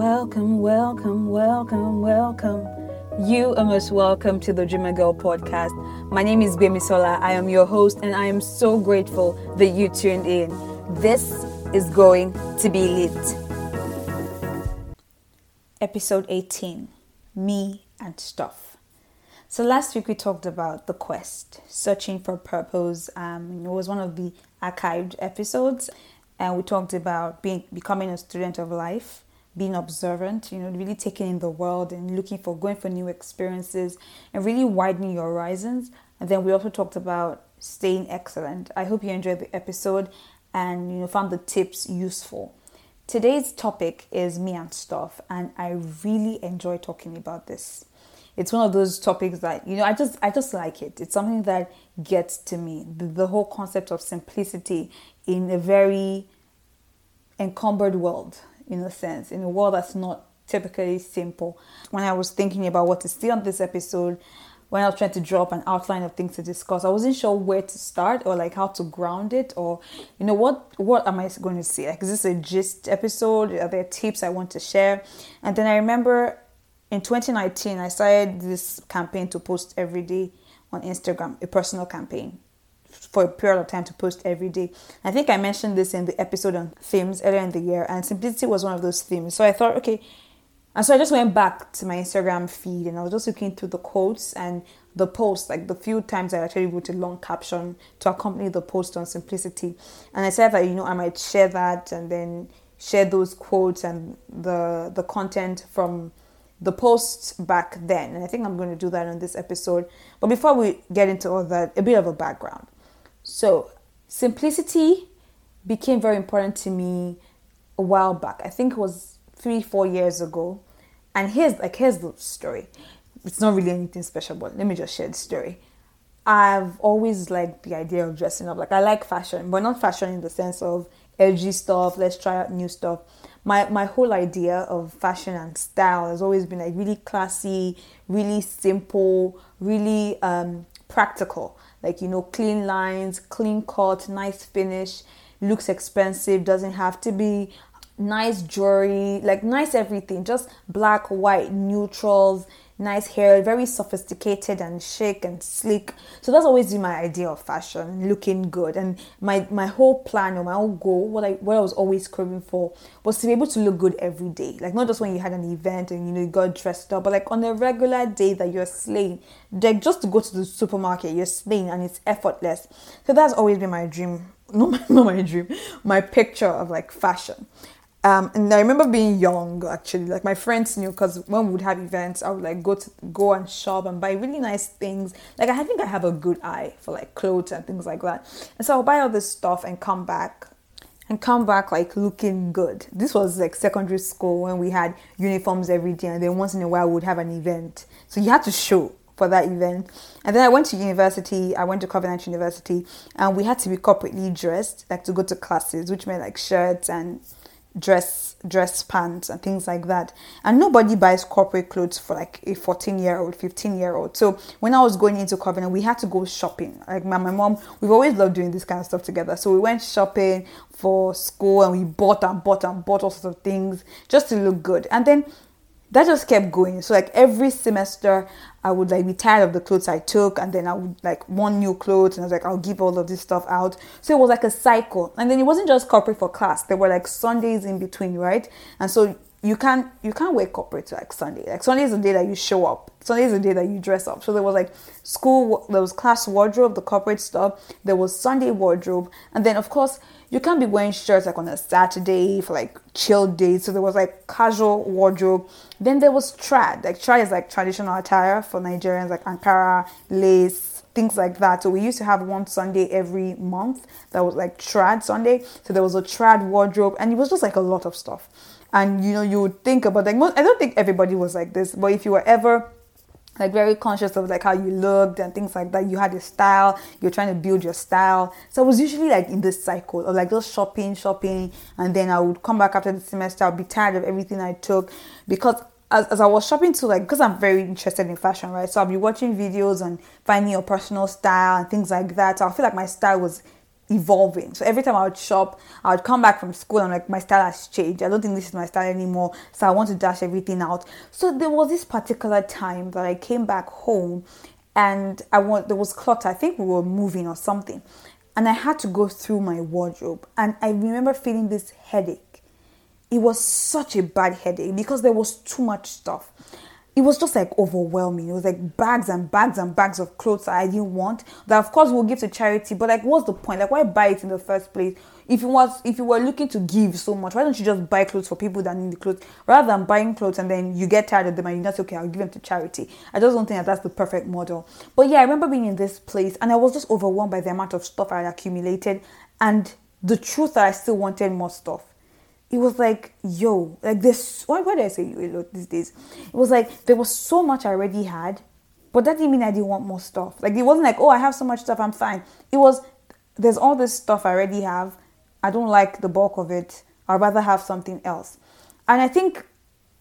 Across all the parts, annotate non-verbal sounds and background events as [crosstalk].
Welcome, welcome, welcome, welcome. You are most welcome to the Dreamer Girl podcast. My name is Sola. I am your host, and I am so grateful that you tuned in. This is going to be lit. Episode 18 Me and Stuff. So, last week we talked about the quest, searching for purpose. Um, it was one of the archived episodes, and we talked about being becoming a student of life being observant, you know, really taking in the world and looking for going for new experiences and really widening your horizons. And then we also talked about staying excellent. I hope you enjoyed the episode and you know found the tips useful. Today's topic is me and stuff, and I really enjoy talking about this. It's one of those topics that you know I just I just like it. It's something that gets to me. The, the whole concept of simplicity in a very encumbered world in a sense, in a world that's not typically simple. When I was thinking about what to say on this episode, when I was trying to draw up an outline of things to discuss, I wasn't sure where to start or like how to ground it or you know what what am I going to say? Like is this a gist episode? Are there tips I want to share? And then I remember in 2019 I started this campaign to post every day on Instagram, a personal campaign for a period of time to post every day. I think I mentioned this in the episode on themes earlier in the year, and simplicity was one of those themes. So I thought, okay, and so I just went back to my Instagram feed and I was just looking through the quotes and the post, like the few times I actually wrote a long caption to accompany the post on simplicity. And I said that, you know, I might share that and then share those quotes and the the content from the post back then. And I think I'm going to do that on this episode. But before we get into all that, a bit of a background. So, simplicity became very important to me a while back. I think it was three, four years ago. And here's like here's the story. It's not really anything special, but let me just share the story. I've always liked the idea of dressing up. Like I like fashion, but not fashion in the sense of edgy stuff. Let's try out new stuff. My my whole idea of fashion and style has always been like really classy, really simple, really um, practical like you know clean lines clean cut nice finish looks expensive doesn't have to be nice jewelry like nice everything just black white neutrals nice hair, very sophisticated and chic and sleek. So that's always been my idea of fashion, looking good. And my my whole plan or my whole goal, what I what I was always craving for, was to be able to look good every day. Like not just when you had an event and you know you got dressed up, but like on a regular day that you're slaying. Like just to go to the supermarket, you're slaying and it's effortless. So that's always been my dream. [laughs] Not my, not my dream, my picture of like fashion. Um, and I remember being young actually, like my friends knew because when we would have events, I would like go to go and shop and buy really nice things. Like I think I have a good eye for like clothes and things like that. And so I'll buy all this stuff and come back and come back like looking good. This was like secondary school when we had uniforms every day, and then once in a while we would have an event. So you had to show for that event. And then I went to university. I went to Covenant University, and we had to be corporately dressed, like to go to classes, which meant like shirts and dress dress pants and things like that. And nobody buys corporate clothes for like a 14 year old 15 year old so when i was going into covenant we had to go shopping. Like my, my mom we've always loved doing this kind of stuff together. So we went shopping for school and we bought and bought and bought all sorts of things just to look good. And then that just kept going. So like every semester, I would like be tired of the clothes I took, and then I would like want new clothes, and I was like, I'll give all of this stuff out. So it was like a cycle, and then it wasn't just corporate for class. There were like Sundays in between, right? And so you can't you can't wear corporate to like Sunday. Like Sunday is the day that you show up. Sunday is the day that you dress up. So there was like school, there was class wardrobe, the corporate stuff. There was Sunday wardrobe, and then of course you can't be wearing shirts like on a Saturday for like chill days. So there was like casual wardrobe. Then there was trad. Like trad is like traditional attire for Nigerians, like Ankara, lace, things like that. So we used to have one Sunday every month that was like trad Sunday. So there was a trad wardrobe, and it was just like a lot of stuff. And you know, you would think about like I don't think everybody was like this, but if you were ever like very conscious of like how you looked and things like that. You had a style, you're trying to build your style. So I was usually like in this cycle of like just shopping, shopping, and then I would come back after the semester, I'd be tired of everything I took because as, as I was shopping too, like because I'm very interested in fashion, right? So I'll be watching videos and finding your personal style and things like that. So I feel like my style was evolving. So every time I would shop, I would come back from school and like my style has changed. I don't think this is my style anymore. So I want to dash everything out. So there was this particular time that I came back home and I want there was clutter. I think we were moving or something. And I had to go through my wardrobe. And I remember feeling this headache. It was such a bad headache because there was too much stuff it was just like overwhelming. It was like bags and bags and bags of clothes that I didn't want. That of course we'll give to charity, but like what's the point? Like why buy it in the first place? If you was if you were looking to give so much, why don't you just buy clothes for people that need the clothes rather than buying clothes and then you get tired of them and you're not okay, I'll give them to charity. I just don't think that that's the perfect model. But yeah, I remember being in this place and I was just overwhelmed by the amount of stuff I had accumulated and the truth that I still wanted more stuff it was like, yo, like this. Why, why did I say you a lot these days? It was like there was so much I already had, but that didn't mean I didn't want more stuff. Like it wasn't like, oh, I have so much stuff, I'm fine. It was there's all this stuff I already have. I don't like the bulk of it. I'd rather have something else. And I think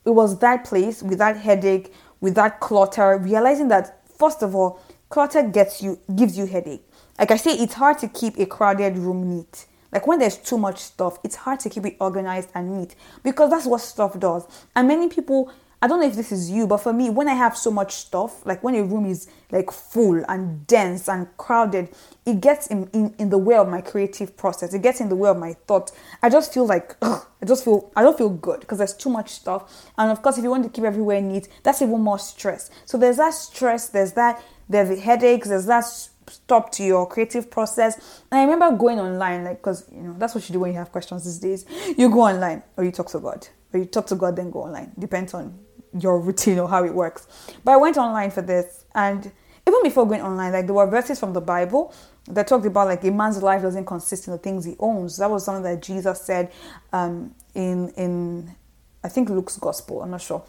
it was that place with that headache, with that clutter, realizing that first of all, clutter gets you gives you headache. Like I say, it's hard to keep a crowded room neat. Like when there's too much stuff, it's hard to keep it organized and neat because that's what stuff does. And many people, I don't know if this is you, but for me, when I have so much stuff, like when a room is like full and dense and crowded, it gets in, in, in the way of my creative process. It gets in the way of my thoughts. I just feel like, ugh, I just feel, I don't feel good because there's too much stuff. And of course, if you want to keep everywhere neat, that's even more stress. So there's that stress, there's that, there's the headaches, there's that stop to your creative process. And I remember going online, like, because you know that's what you do when you have questions these days. You go online or you talk to God, or you talk to God, then go online. Depends on your routine or how it works. But I went online for this, and even before going online, like there were verses from the Bible that talked about like a man's life doesn't consist in the things he owns. That was something that Jesus said um, in in I think Luke's gospel. I'm not sure,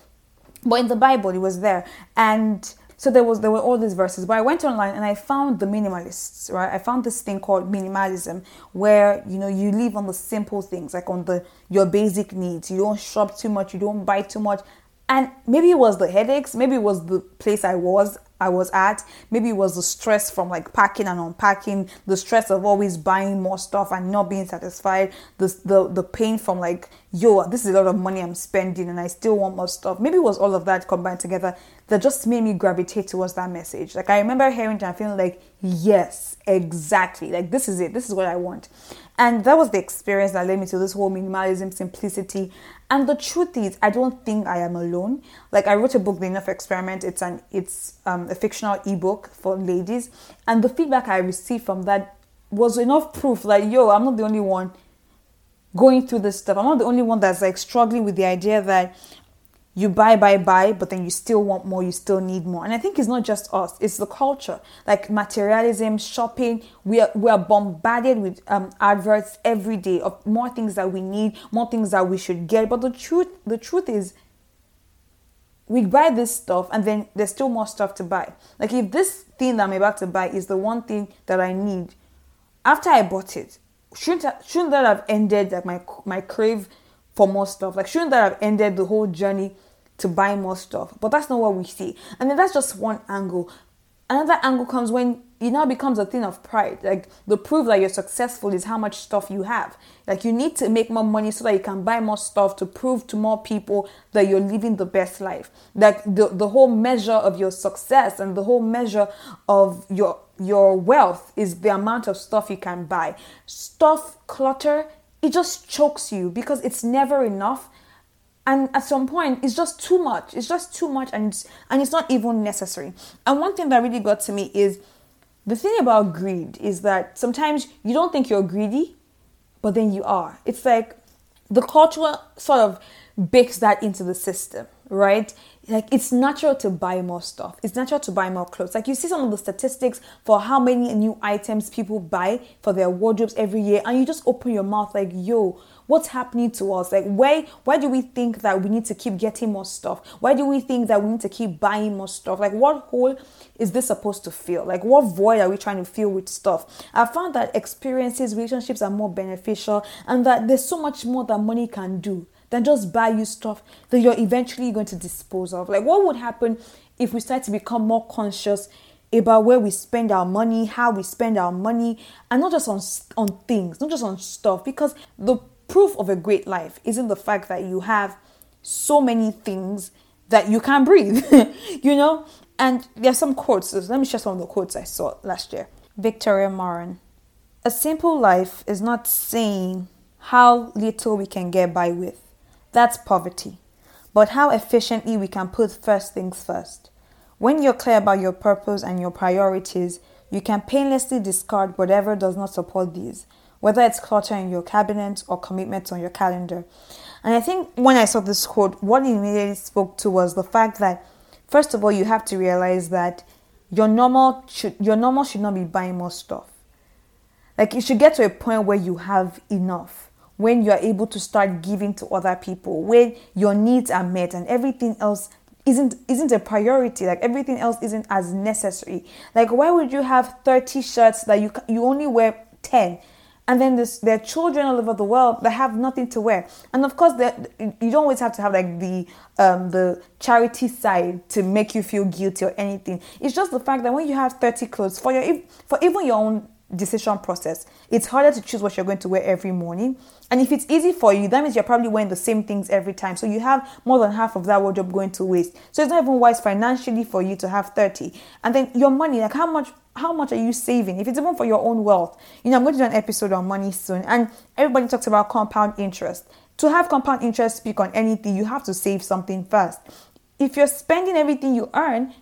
but in the Bible it was there, and so there was there were all these verses, but I went online and I found the minimalists, right? I found this thing called minimalism where you know you live on the simple things, like on the your basic needs. You don't shop too much, you don't buy too much. And maybe it was the headaches, maybe it was the place I was I was at. Maybe it was the stress from like packing and unpacking, the stress of always buying more stuff and not being satisfied, the the, the pain from like, yo, this is a lot of money I'm spending and I still want more stuff. Maybe it was all of that combined together that just made me gravitate towards that message. Like I remember hearing it and feeling like, yes, exactly. Like this is it. This is what I want. And that was the experience that led me to this whole minimalism, simplicity. And the truth is, I don't think I am alone. Like I wrote a book, The Enough Experiment. It's an it's um, a fictional ebook for ladies, and the feedback I received from that was enough proof. Like, yo, I'm not the only one going through this stuff. I'm not the only one that's like struggling with the idea that you buy, buy, buy, but then you still want more, you still need more. And I think it's not just us, it's the culture. Like materialism, shopping, we are, we are bombarded with um, adverts every day of more things that we need, more things that we should get. But the truth, the truth is, we buy this stuff and then there's still more stuff to buy. Like if this thing that I'm about to buy is the one thing that I need, after I bought it, shouldn't, shouldn't that have ended like my my crave for more stuff. Like, shouldn't that have ended the whole journey to buy more stuff? But that's not what we see. And then that's just one angle. Another angle comes when it now becomes a thing of pride. Like the proof that you're successful is how much stuff you have. Like you need to make more money so that you can buy more stuff to prove to more people that you're living the best life. Like the, the whole measure of your success and the whole measure of your your wealth is the amount of stuff you can buy. Stuff clutter it just chokes you because it's never enough and at some point it's just too much. It's just too much and it's, and it's not even necessary. And one thing that really got to me is the thing about greed is that sometimes you don't think you're greedy but then you are. It's like the culture sort of bakes that into the system right? Like it's natural to buy more stuff. It's natural to buy more clothes. Like you see some of the statistics for how many new items people buy for their wardrobes every year and you just open your mouth like yo what's happening to us? Like why why do we think that we need to keep getting more stuff? Why do we think that we need to keep buying more stuff? Like what hole is this supposed to fill? Like what void are we trying to fill with stuff? I found that experiences relationships are more beneficial and that there's so much more that money can do than just buy you stuff that you're eventually going to dispose of. Like, what would happen if we start to become more conscious about where we spend our money, how we spend our money, and not just on on things, not just on stuff. Because the proof of a great life isn't the fact that you have so many things that you can't breathe, [laughs] you know. And there's some quotes. Let me share some of the quotes I saw last year. Victoria Moran. A simple life is not saying how little we can get by with. That's poverty. But how efficiently we can put first things first. When you're clear about your purpose and your priorities, you can painlessly discard whatever does not support these, whether it's clutter in your cabinet or commitments on your calendar. And I think when I saw this quote, what it immediately spoke to was the fact that, first of all, you have to realize that your normal should your normal should not be buying more stuff. Like you should get to a point where you have enough, when you are able to start giving to other people, when your needs are met and everything else isn't isn't a priority like everything else isn't as necessary like why would you have 30 shirts that you you only wear 10 and then there are children all over the world that have nothing to wear. And of course you don't always have to have like the um, the charity side to make you feel guilty or anything. It's just the fact that when you have 30 clothes for your for even your own decision process. It's harder to choose what you're going to wear every morning. And if it's easy for you, that means you're probably wearing the same things every time. So you have more than half of that wardrobe going to waste. So it's not even wise financially for you to have 30. And then your money, like how much how much are you saving? If it's even for your own wealth. You know, I'm going to do an episode on money soon. And everybody talks about compound interest. To have compound interest speak on anything, you have to save something first. If you're spending everything you earn,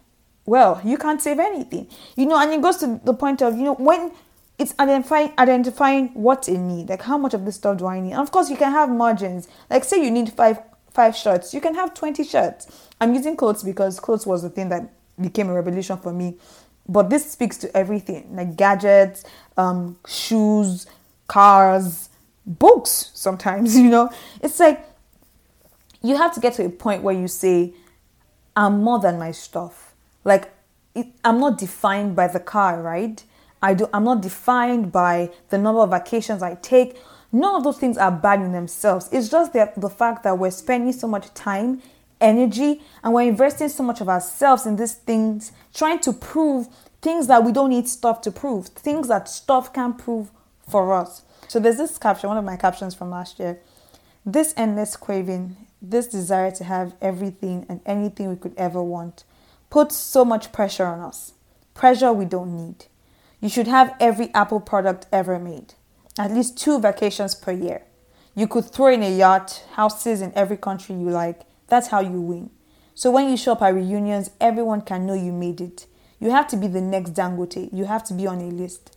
well, you can't save anything. You know, and it goes to the point of, you know, when it's identifying identifying what's in need like how much of this stuff do i need? And of course you can have margins. Like say you need five five shirts you can have 20 shirts. I'm using clothes because clothes was the thing that became a revolution for me. But this speaks to everything like gadgets um, shoes cars books sometimes [laughs] you know? It's like you have to get to a point where you say i'm more than my stuff. Like it, i'm not defined by the car right I do I'm not defined by the number of vacations I take. None of those things are bad in themselves. It's just the, the fact that we're spending so much time, energy, and we're investing so much of ourselves in these things, trying to prove things that we don't need stuff to prove, things that stuff can prove for us. So there's this caption, one of my captions from last year. This endless craving, this desire to have everything and anything we could ever want, puts so much pressure on us. Pressure we don't need. You should have every Apple product ever made, at least two vacations per year. You could throw in a yacht, houses in every country you like. That's how you win. So when you show up at reunions, everyone can know you made it. You have to be the next Dangote. You have to be on a list.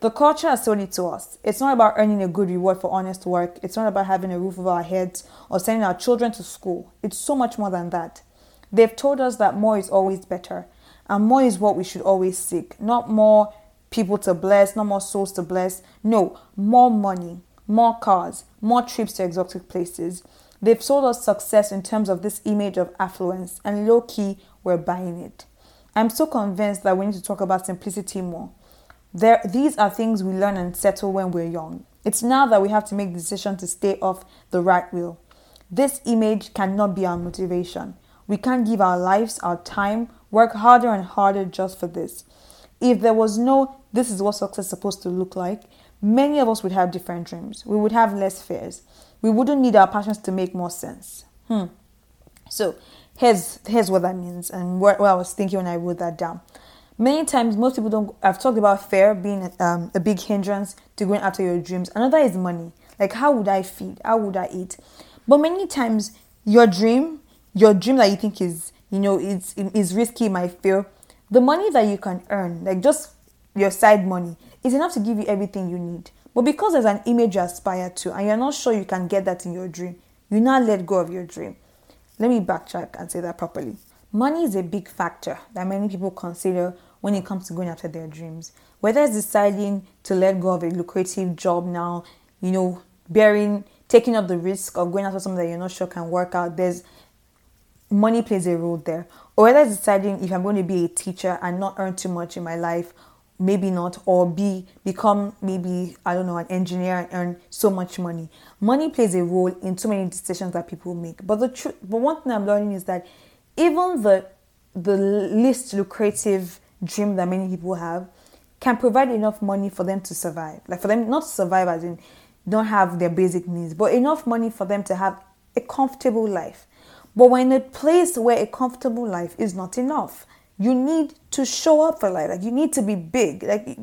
The culture has sold it to us. It's not about earning a good reward for honest work. It's not about having a roof over our heads or sending our children to school. It's so much more than that. They've told us that more is always better, and more is what we should always seek, not more people to bless, no more souls to bless. No, more money, more cars, more trips to exotic places. They've sold us success in terms of this image of affluence, and low key, we're buying it. I'm so convinced that we need to talk about simplicity more. There, these are things we learn and settle when we're young. It's now that we have to make the decision to stay off the right wheel. This image cannot be our motivation. We can't give our lives, our time, work harder and harder just for this. If there was no, this is what success is supposed to look like, many of us would have different dreams. We would have less fears. We wouldn't need our passions to make more sense. Hmm. So here's here's what that means and what, what I was thinking when I wrote that down. Many times, most people don't. I've talked about fear being um, a big hindrance to going after your dreams. Another is money. Like, how would I feed? How would I eat? But many times, your dream, your dream that you think is, you know, is is risky, might fail the money that you can earn, like just your side money, is enough to give you everything you need. But because there's an image you aspire to and you're not sure you can get that in your dream, you now let go of your dream. Let me backtrack and say that properly. Money is a big factor that many people consider when it comes to going after their dreams. Whether it's deciding to let go of a lucrative job now, you know, bearing, taking up the risk of going after something that you're not sure can work out, there's money plays a role there or whether it's deciding if I'm going to be a teacher and not earn too much in my life, maybe not, or be become maybe I don't know an engineer and earn so much money. Money plays a role in so many decisions that people make. But the truth, but one thing I'm learning is that even the the least lucrative dream that many people have can provide enough money for them to survive. Like for them not to survive as in don't have their basic needs, but enough money for them to have a comfortable life. But when a place where a comfortable life is not enough, you need to show up for life. Like you need to be big. Like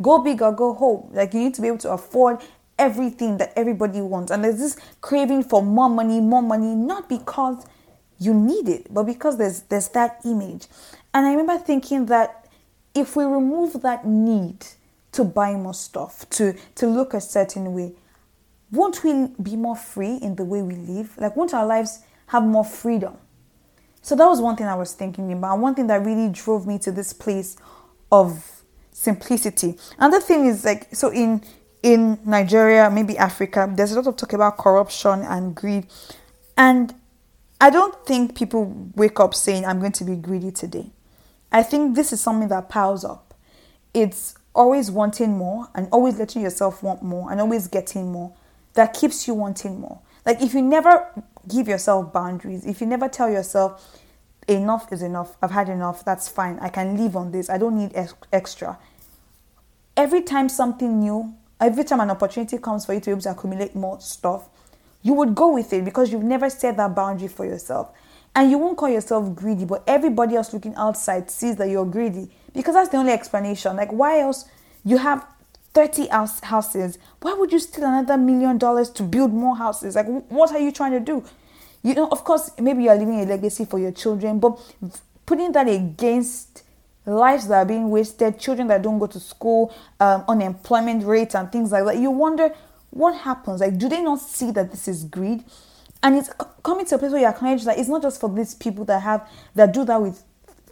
go big or go home. Like you need to be able to afford everything that everybody wants. And there's this craving for more money, more money, not because you need it, but because there's there's that image. And I remember thinking that if we remove that need to buy more stuff, to to look a certain way, won't we be more free in the way we live? Like won't our lives have more freedom? So that was one thing I was thinking about. One thing that really drove me to this place of simplicity. Another thing is like so in in Nigeria, maybe Africa, there's a lot of talk about corruption and greed. And I don't think people wake up saying, I'm going to be greedy today. I think this is something that piles up. It's always wanting more and always letting yourself want more and always getting more that keeps you wanting more. Like if you never give yourself boundaries, if you never tell yourself, enough is enough, I've had enough, that's fine, I can live on this, I don't need ex- extra. Every time something new, every time an opportunity comes for you to be able to accumulate more stuff, you would go with it because you've never set that boundary for yourself. And you won't call yourself greedy, but everybody else looking outside sees that you're greedy because that's the only explanation. Like, why else you have 30 house, houses, why would you steal another million dollars to build more houses? Like, what are you trying to do? You know, of course, maybe you are leaving a legacy for your children, but putting that against lives that are being wasted, children that don't go to school, um, unemployment rates, and things like that, you wonder what happens. Like, do they not see that this is greed? And it's coming to a place where you acknowledge that it's not just for these people that have that do that with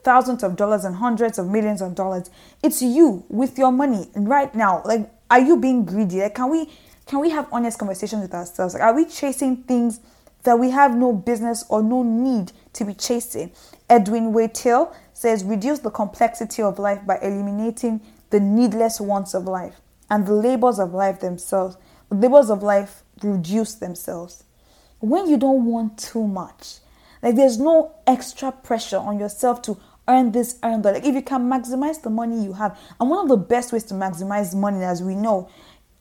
thousands of dollars and hundreds of millions of dollars. It's you with your money right now. Like, are you being greedy? Like, can we can we have honest conversations with ourselves? Like, are we chasing things that we have no business or no need to be chasing? Edwin Way Teale says, reduce the complexity of life by eliminating the needless wants of life, and the labors of life themselves, the labors of life reduce themselves. When you don't want too much, like there's no extra pressure on yourself to earn this, earn that. Like if you can maximize the money you have, and one of the best ways to maximize money, as we know,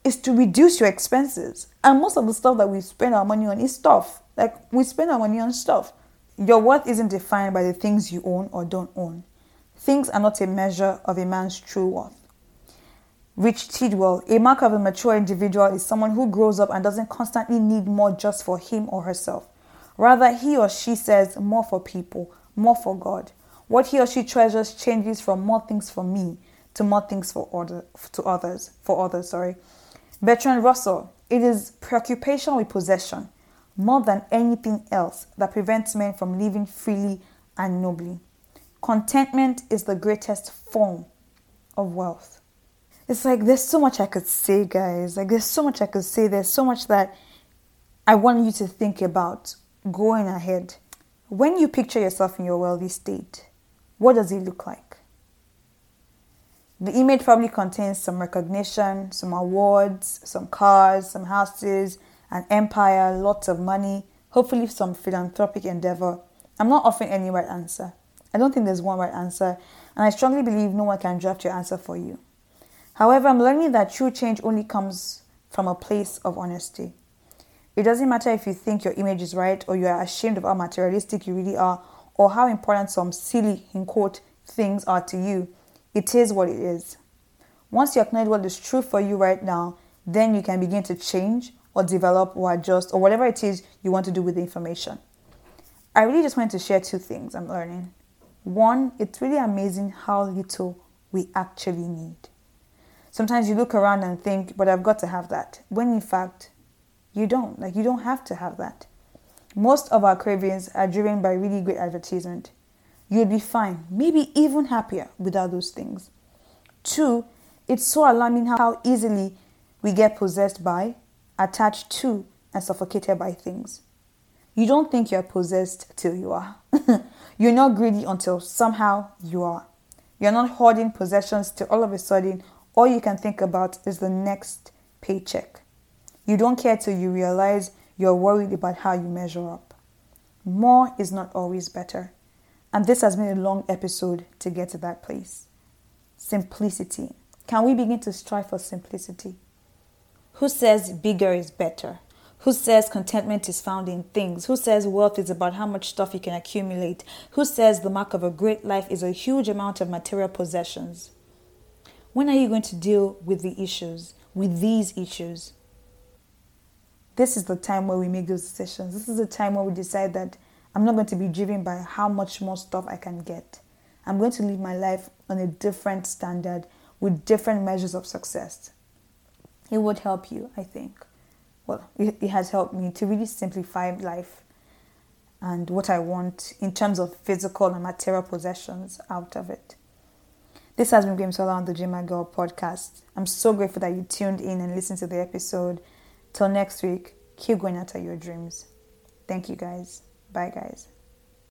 is to reduce your expenses. And most of the stuff that we spend our money on is stuff. Like we spend our money on stuff. Your worth isn't defined by the things you own or don't own. Things are not a measure of a man's true worth. Rich Tidwell, a mark of a mature individual is someone who grows up and doesn't constantly need more just for him or herself. Rather, he or she says more for people, more for God. What he or she treasures changes from more things for me to more things for other to others for others. Sorry. Bertrand Russell. It is preoccupation with possession more than anything else that prevents men from living freely and nobly. Contentment is the greatest form of wealth. It's like there's so much I could say, guys. Like there's so much I could say. There's so much that I want you to think about going ahead. When you picture yourself in your wealthy state, what does it look like? The image probably contains some recognition, some awards, some cars, some houses, an empire, lots of money, hopefully some philanthropic endeavor. I'm not offering any right answer. I don't think there's one right answer, and I strongly believe no one can draft your answer for you. However, I'm learning that true change only comes from a place of honesty. It doesn't matter if you think your image is right or you are ashamed of how materialistic you really are or how important some silly, in quote, things are to you. It is what it is. Once you acknowledge what is true for you right now, then you can begin to change or develop or adjust or whatever it is you want to do with the information. I really just wanted to share two things I'm learning. One, it's really amazing how little we actually need. Sometimes you look around and think, but I've got to have that. When in fact, you don't. Like, you don't have to have that. Most of our cravings are driven by really great advertisement. You'd be fine, maybe even happier without those things. Two, it's so alarming how easily we get possessed by, attached to, and suffocated by things. You don't think you're possessed till you are. [laughs] you're not greedy until somehow you are. You're not hoarding possessions till all of a sudden all you can think about is the next paycheck. You don't care till you realize you're worried about how you measure up. More is not always better. And this has been a long episode to get to that place. simplicity. Can we begin to strive for simplicity? Who says bigger is better? Who says contentment is found in things? Who says wealth is about how much stuff you can accumulate? Who says the mark of a great life is a huge amount of material possessions? When are you going to deal with the issues, with these issues? This is the time where we make those decisions. This is the time where we decide that I'm not going to be driven by how much more stuff I can get. I'm going to live my life on a different standard with different measures of success. It would help you, I think. Well, it, it has helped me to really simplify life and what I want in terms of physical and material possessions out of it. This has been Gbemisola on the Dreamer Girl podcast. I'm so grateful that you tuned in and listened to the episode. Till next week, keep going after your dreams. Thank you guys. Bye, guys.